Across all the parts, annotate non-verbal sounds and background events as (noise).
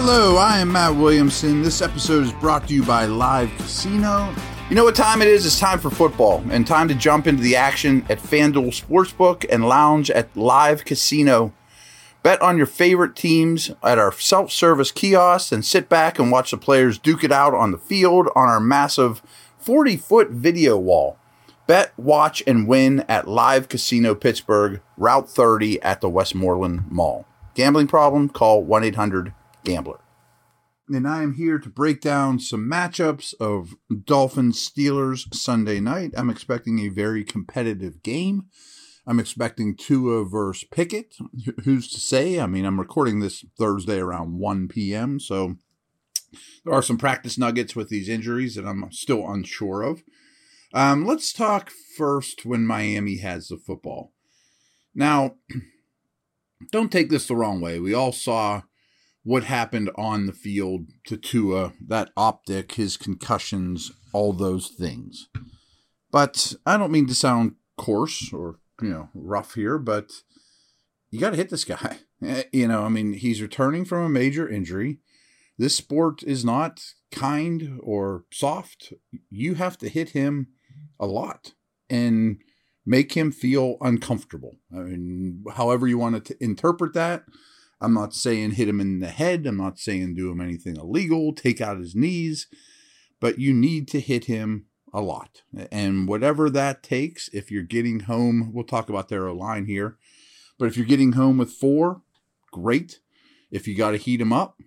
Hello, I am Matt Williamson. This episode is brought to you by Live Casino. You know what time it is? It's time for football and time to jump into the action at FanDuel Sportsbook and lounge at Live Casino. Bet on your favorite teams at our self service kiosks and sit back and watch the players duke it out on the field on our massive 40 foot video wall. Bet, watch, and win at Live Casino Pittsburgh, Route 30 at the Westmoreland Mall. Gambling problem? Call 1 800 Gambler. And I am here to break down some matchups of Dolphins Steelers Sunday night. I'm expecting a very competitive game. I'm expecting Tua versus Pickett. Who's to say? I mean, I'm recording this Thursday around 1 p.m., so there are some practice nuggets with these injuries that I'm still unsure of. Um, let's talk first when Miami has the football. Now, (clears throat) don't take this the wrong way. We all saw what happened on the field to Tua, that optic, his concussions, all those things. But I don't mean to sound coarse or, you know, rough here, but you got to hit this guy. (laughs) Eh, you know, I mean, he's returning from a major injury. This sport is not kind or soft. You have to hit him a lot and make him feel uncomfortable. I mean, however you want to interpret that, I'm not saying hit him in the head. I'm not saying do him anything illegal, take out his knees, but you need to hit him a lot. And whatever that takes, if you're getting home, we'll talk about their line here, but if you're getting home with four, great. If you got to heat him up,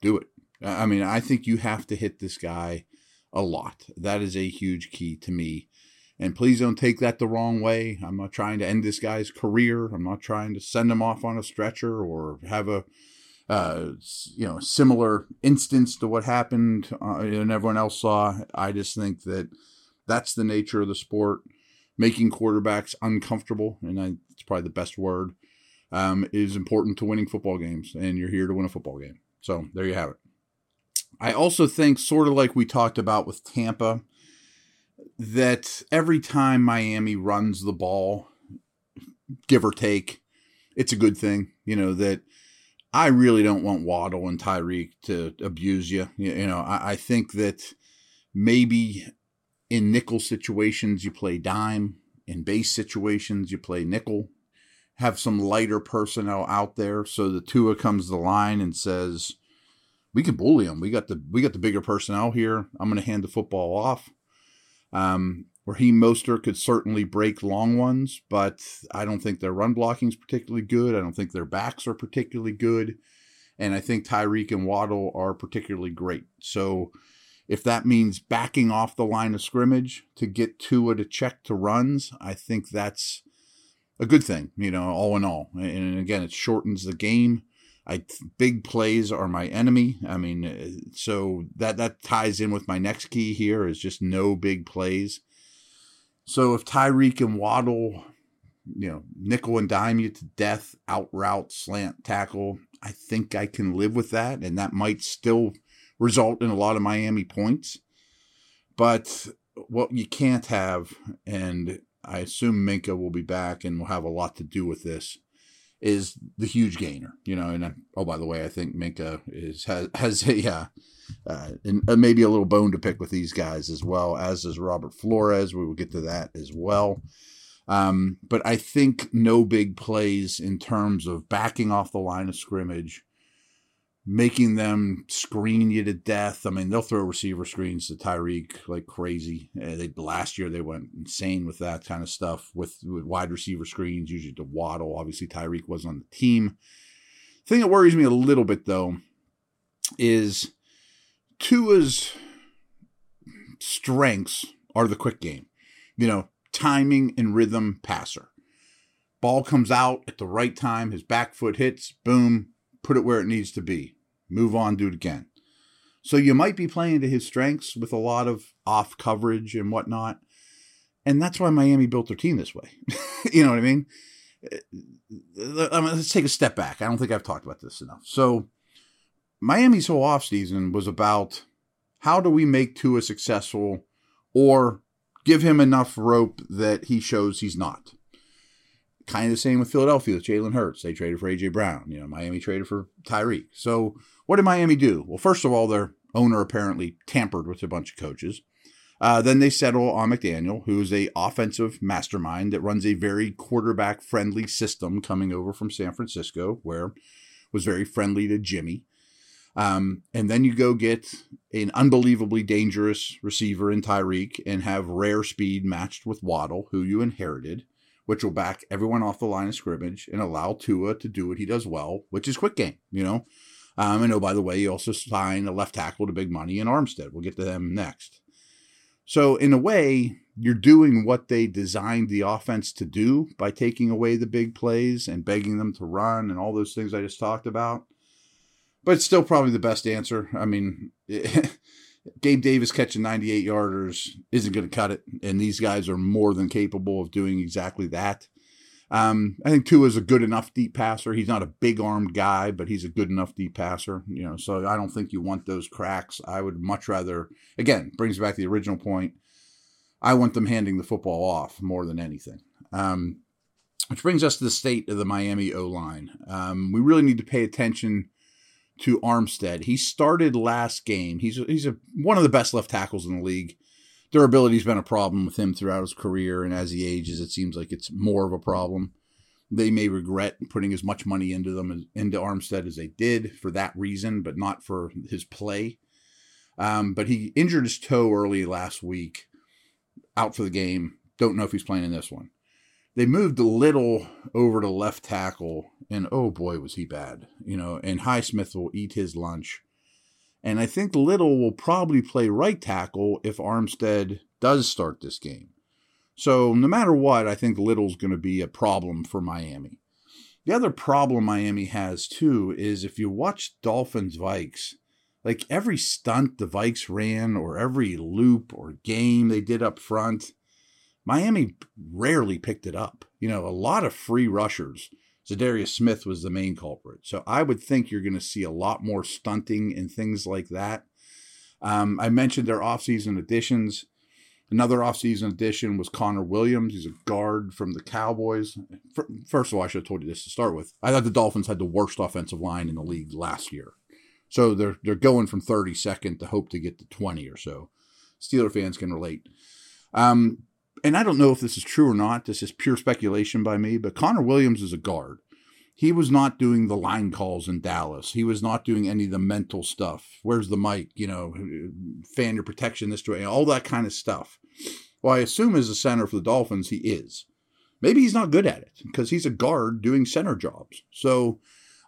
do it. I mean, I think you have to hit this guy a lot. That is a huge key to me and please don't take that the wrong way. I'm not trying to end this guy's career. I'm not trying to send him off on a stretcher or have a uh, you know similar instance to what happened uh, and everyone else saw. I just think that that's the nature of the sport. Making quarterbacks uncomfortable, and I, it's probably the best word, um, is important to winning football games. And you're here to win a football game. So there you have it. I also think, sort of like we talked about with Tampa, that every time Miami runs the ball, give or take, it's a good thing. You know, that I really don't want Waddle and Tyreek to abuse you. You, know, I, I think that maybe in nickel situations you play dime, in base situations you play nickel. Have some lighter personnel out there so the Tua comes to the line and says, "We can bully them. We got the we got the bigger personnel here. I'm going to hand the football off." Um, Raheem Mostert could certainly break long ones, but I don't think their run blocking is particularly good. I don't think their backs are particularly good. And I think Tyreek and Waddle are particularly great. So if that means backing off the line of scrimmage to get Tua to check to runs, I think that's a good thing, you know, all in all. And again, it shortens the game. I big plays are my enemy. I mean, uh, so that that ties in with my next key here is just no big plays. So if Tyreek and Waddle, you know, nickel and dime you to death, out route, slant tackle, I think I can live with that, and that might still result in a lot of Miami points. But what you can't have, and I assume Minkah will be back and will have a lot to do with this, is the huge gainer, you know. And oh, by the way, I think Minkah is has has (laughs) a uh, uh, and uh, maybe a little bone to pick with these guys as well, as is Robert Flores. We will get to that as well. Um, but I think no big plays in terms of backing off the line of scrimmage making them screen you to death. I mean, they'll throw receiver screens to Tyreek like crazy. Uh, they last year they went insane with that kind of stuff with, with wide receiver screens, usually to Waddle. Obviously, Tyreek was on the team. The thing that worries me a little bit though is Tua's strengths are the quick game. You know, timing and rhythm passer. Ball comes out at the right time, his back foot hits, boom, put it where it needs to be move on, do it again. So you might be playing to his strengths with a lot of off coverage and whatnot. And that's why Miami built their team this way. (laughs) you know what I mean? Uh, I mean? Let's take a step back. I don't think I've talked about this enough. So Miami's whole offseason was about how do we make Tua successful or give him enough rope that he shows he's not. Kind of the same with Philadelphia with Jalen Hurts. They traded for AJ Brown. You know, Miami traded for Tyreek. So what did Miami do? Well, first of all, their owner apparently tampered with a bunch of coaches. Uh, then they settle on McDaniel, who is a offensive mastermind that runs a very quarterback friendly system coming over from San Francisco, where was very friendly to Jimmy. Um, and then you go get an unbelievably dangerous receiver in Tyreek and have rare speed matched with Waddle, who you inherited, which will back everyone off the line of scrimmage and allow Tua to do what he does well, which is quick game, you know. Um, and oh, by the way, you also signed a left tackle to big money in Armstead. We'll get to them next. So, in a way, you're doing what they designed the offense to do by taking away the big plays and begging them to run and all those things I just talked about. But it's still probably the best answer. I mean, (laughs) Gabe Davis catching 98 yarders isn't going to cut it. And these guys are more than capable of doing exactly that. Um, I think Tua is a good enough deep passer. He's not a big armed guy, but he's a good enough deep passer. You know, so I don't think you want those cracks. I would much rather, again, brings back the original point. I want them handing the football off more than anything. Um, which brings us to the state of the Miami O line. Um, we really need to pay attention to Armstead. He started last game. He's he's a, one of the best left tackles in the league durability's been a problem with him throughout his career, and as he ages, it seems like it's more of a problem. They may regret putting as much money into them as, into Armstead as they did for that reason, but not for his play. Um, but he injured his toe early last week, out for the game. Don't know if he's playing in this one. They moved Little over to left tackle, and oh boy, was he bad. You know, and Highsmith will eat his lunch. And I think Little will probably play right tackle if Armstead does start this game. So no matter what, I think Little's going to be a problem for Miami. The other problem Miami has too is if you watch Dolphins Vikes, like every stunt the Vikes ran or every loop or game they did up front, Miami rarely picked it up. You know, a lot of free rushers Za'Darius Smith was the main culprit. So I would think you're going to see a lot more stunting and things like that. Um, I mentioned their offseason additions. Another offseason addition was Connor Williams. He's a guard from the Cowboys. First of all, I should have told you this to start with. I thought the Dolphins had the worst offensive line in the league last year. So they're they're going from 32nd to hope to get to 20 or so. Steeler fans can relate. Um, and I don't know if this is true or not. This is pure speculation by me, but Connor Williams is a guard. He was not doing the line calls in Dallas. He was not doing any of the mental stuff. Where's the Mike? You know, fan your protection this way, all that kind of stuff. Well, I assume as a center for the Dolphins, he is. Maybe he's not good at it because he's a guard doing center jobs. So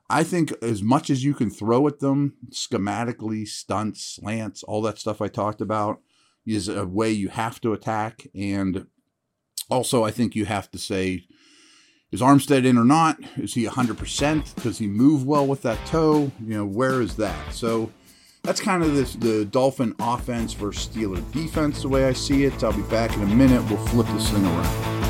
I think as much as you can throw at them schematically, stunts, slants, all that stuff I talked about, is a way you have to attack. And also, I think you have to say, is Armstead in or not? Is he 100%? Does he move well with that toe? You know, where is that? So that's kind of this, the Dolphin offense versus Steeler defense, the way I see it. I'll be back in a minute. We'll flip this thing around.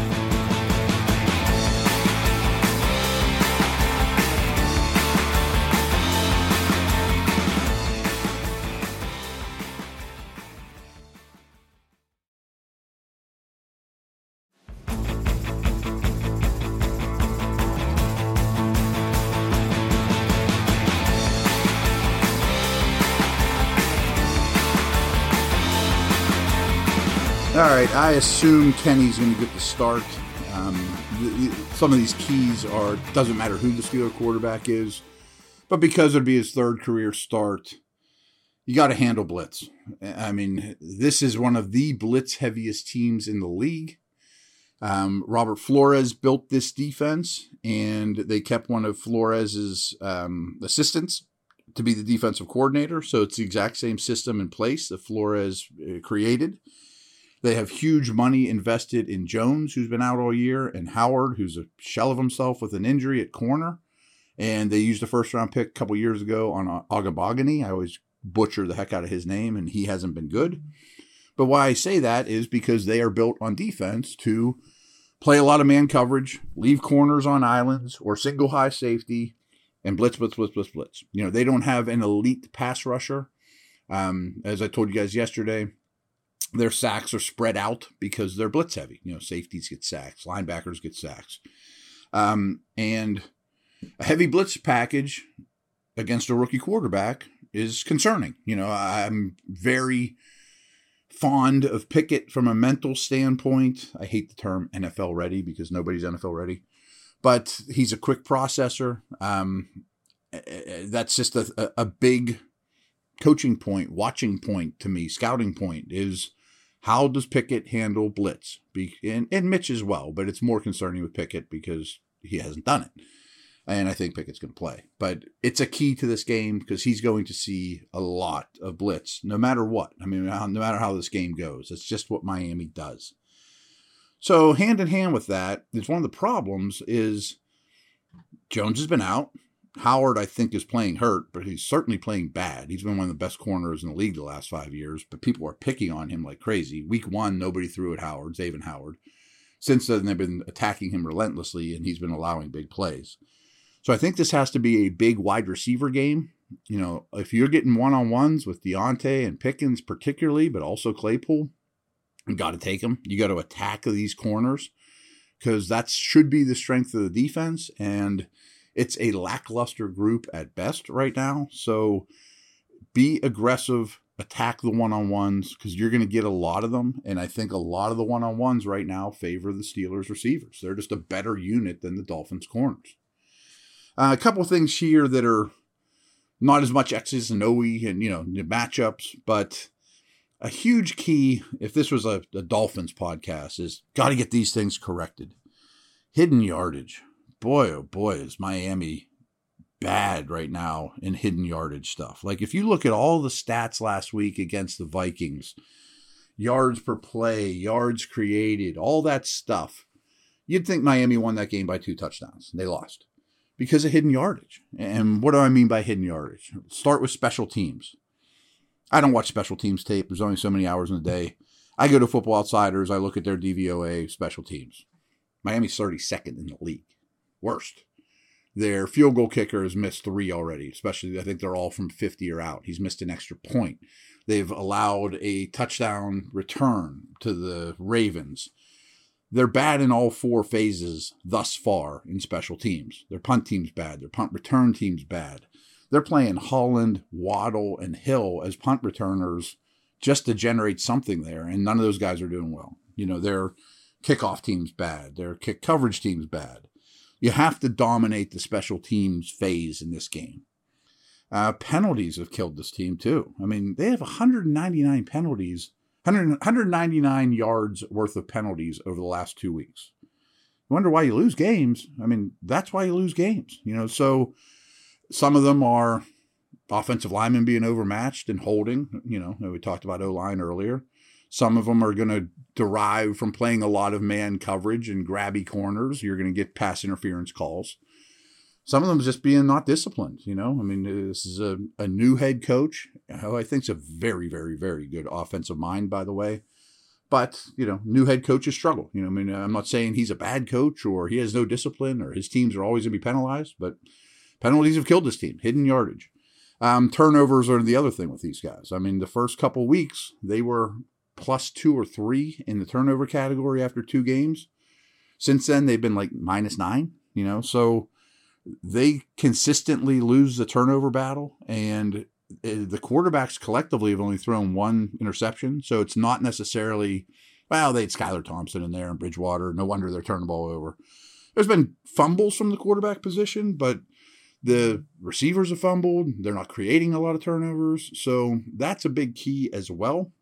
All right, I assume Kenny's going to get the start. Um, some of these keys are doesn't matter who the Steeler quarterback is, but because it'd be his third career start, you got to handle blitz. I mean, this is one of the blitz heaviest teams in the league. Um, Robert Flores built this defense, and they kept one of Flores's um, assistants to be the defensive coordinator. So it's the exact same system in place that Flores uh, created. They have huge money invested in Jones, who's been out all year, and Howard, who's a shell of himself with an injury at corner. And they used a first round pick a couple years ago on Ogunbowale. I always butcher the heck out of his name, and he hasn't been good. But why I say that is because they are built on defense to play a lot of man coverage, leave corners on islands or single high safety, and blitz, blitz, blitz, blitz, blitz. You know, they don't have an elite pass rusher. Um, as I told you guys yesterday, their sacks are spread out because they're blitz heavy. You know, safeties get sacks, linebackers get sacks. Um, and a heavy blitz package against a rookie quarterback is concerning. You know, I'm very fond of Pickett from a mental standpoint. I hate the term NFL ready because nobody's NFL ready, but he's a quick processor. Um, that's just a, a big coaching point, watching point to me, scouting point is how does Pickett handle blitz? Be, and, and Mitch as well, but it's more concerning with Pickett because he hasn't done it and I think Pickett's going to play. But it's a key to this game because he's going to see a lot of blitz, no matter what. I mean, no matter how this game goes, it's just what Miami does. So hand in hand with that is one of the problems is Jones has been out. Howard, I think, is playing hurt, but he's certainly playing bad. He's been one of the best corners in the league the last five years, but people are picking on him like crazy. Week one, nobody threw at Howard, Xavier Howard. Since then, they've been attacking him relentlessly, and he's been allowing big plays. So I think this has to be a big wide receiver game. You know, if you're getting one on ones with Diontae and Pickens, particularly, but also Claypool, you got to take them. You got to attack these corners because that should be the strength of the defense. And it's a lackluster group at best right now. So be aggressive, attack the one on ones because you're going to get a lot of them. And I think a lot of the one on ones right now favor the Steelers receivers. They're just a better unit than the Dolphins corners. Uh, a couple things here that are not as much X's and O's and, you know, matchups, but a huge key, if this was a, a Dolphins podcast, is got to get these things corrected. Hidden yardage. Boy, oh boy, is Miami bad right now in hidden yardage stuff. Like if you look at all the stats last week against the Vikings, yards per play, yards created, all that stuff, you'd think Miami won that game by two touchdowns. They lost because of hidden yardage. And what do I mean by hidden yardage? Start with special teams. I don't watch special teams tape. There's only so many hours in a day. I go to Football Outsiders. I look at their DVOA special teams. Miami's 32nd in the league. Worst. Their field goal kicker has missed three already, especially I think they're all from 50 or out. He's missed an extra point. They've allowed a touchdown return to the Ravens they're bad in all four phases thus far in special teams. Their punt team's bad. Their punt return team's bad. They're playing Holland, Waddle, and Hill as punt returners just to generate something there, and none of those guys are doing well. You know, their kickoff team's bad. Their kick coverage team's bad. You have to dominate the special teams phase in this game. Uh, penalties have killed this team too. I mean, they have 199 penalties 100, 199 yards worth of penalties over the last two weeks. You wonder why you lose games. I mean, that's why you lose games. You know, so some of them are offensive linemen being overmatched and holding. You know, we talked about O line earlier. Some of them are going to derive from playing a lot of man coverage and grabby corners. You're going to get pass interference calls some of them just being not disciplined. You know, I mean, this is a, a new head coach who I think is a very, very, very good offensive mind, by the way. But you know, new head coaches struggle. You know, I mean, I'm not saying he's a bad coach or he has no discipline or his teams are always going to be penalized, but penalties have killed this team. Hidden yardage, um, turnovers are the other thing with these guys. I mean, the first couple weeks they were plus two or three in the turnover category after two games. Since then, they've been like minus nine. You know, so they consistently lose the turnover battle, and eh, the quarterbacks collectively have only thrown one interception. So it's not necessarily, well, they had Skylar Thompson in there and Bridgewater. No wonder they're turning the ball over. There's been fumbles from the quarterback position, but the receivers have fumbled. They're not creating a lot of turnovers. So that's a big key as well.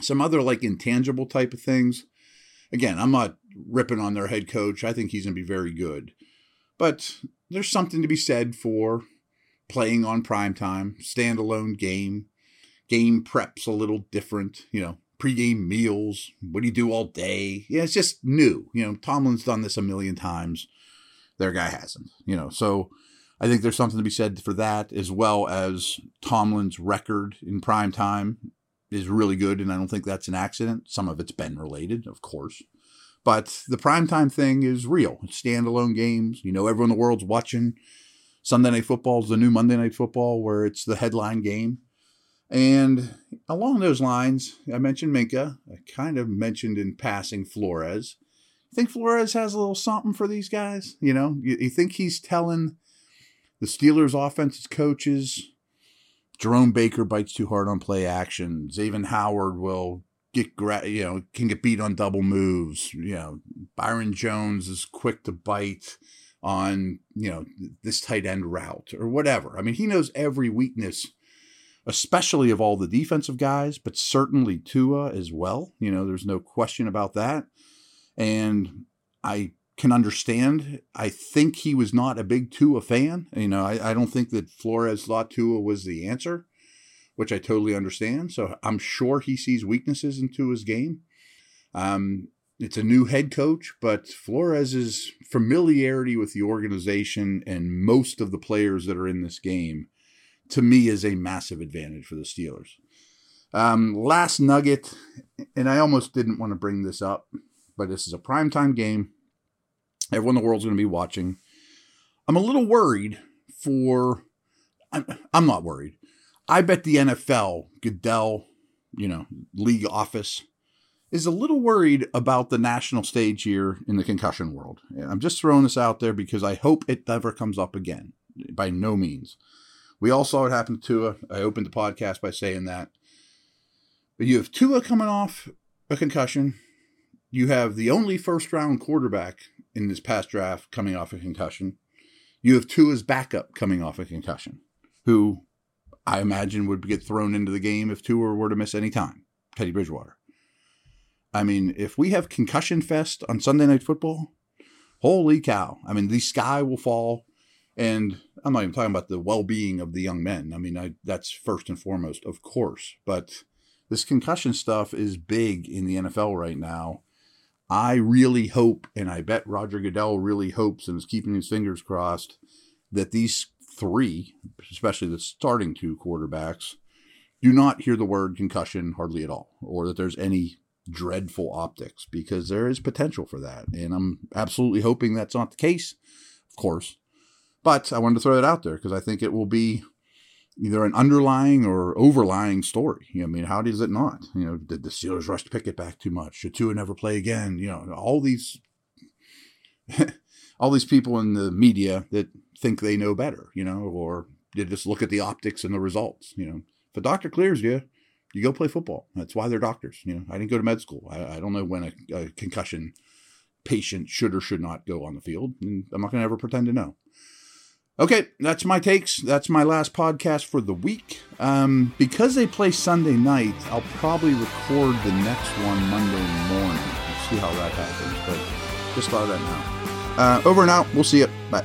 Some other like intangible type of things. Again, I'm not ripping on their head coach. I think he's going to be very good. But there's something to be said for playing on prime time, standalone game. Game preps a little different, you know, pregame meals. What do you do all day? Yeah, it's just new. You know, Tomlin's done this a million times. Their guy hasn't, you know. So I think there's something to be said for that, as well as Tomlin's record in prime time is really good, and I don't think that's an accident. Some of it's been related, of course. But the primetime thing is real. It's standalone games. You know, everyone in the world's watching. Sunday Night Football is the new Monday Night Football, where it's the headline game. And along those lines, I mentioned Minkah. I kind of mentioned in passing Flores. You think Flores has a little something for these guys? You know, you, you think he's telling the Steelers' offenses coaches, Jerome Baker bites too hard on play action. Xavier Howard will get you know can get beat on double moves. You know, Byron Jones is quick to bite on you know this tight end route or whatever. I mean, he knows every weakness, especially of all the defensive guys, but certainly Tua as well. You know, there's no question about that. And I can understand. I think he was not a big Tua fan. You know, I, I don't think that Flores thought Tua was the answer, which I totally understand. So I'm sure he sees weaknesses in Tua's game. Um, it's a new head coach, but Flores's familiarity with the organization and most of the players that are in this game, to me, is a massive advantage for the Steelers. Um, last nugget, and I almost didn't want to bring this up, but this is a primetime game. Everyone in the world's going to be watching. I'm a little worried for. I'm, I'm not worried. I bet the NFL, Goodell, you know, league office is a little worried about the national stage here in the concussion world. I'm just throwing this out there because I hope it never comes up again. By no means. We all saw it happen to Tua. I opened the podcast by saying that. But you have Tua coming off a concussion. You have the only first round quarterback in this past draft coming off a concussion. You have Tua's backup coming off a concussion, who I imagine would get thrown into the game if Tua were to miss any time. Teddy Bridgewater. I mean, if we have concussion fest on Sunday Night Football, holy cow! I mean, the sky will fall, and I'm not even talking about the well-being of the young men. I mean, I, that's first and foremost, of course. But this concussion stuff is big in the NFL right now. I really hope, and I bet Roger Goodell really hopes and is keeping his fingers crossed that these three, especially the starting two quarterbacks, do not hear the word concussion hardly at all, or that there's any dreadful optics because there is potential for that. And I'm absolutely hoping that's not the case, of course. But I wanted to throw that out there because I think it will be either an underlying or overlying story. I mean, how does it not? You know, did the Steelers rush Pickett back too much? Should Tua never play again? You know, all these (laughs) all these people in the media that think they know better, you know, or they just look at the optics and the results. You know, if a doctor clears you, you go play football. That's why they're doctors. You know, I didn't go to med school. I, I don't know when a, a, concussion patient should or should not go on the field, and I'm not going to ever pretend to know. Okay, that's my takes. That's my last podcast for the week. Um, because they play Sunday night, I'll probably record the next one Monday morning. We'll see how that happens, but just thought of that now. Uh, over and out. We'll see you. Bye.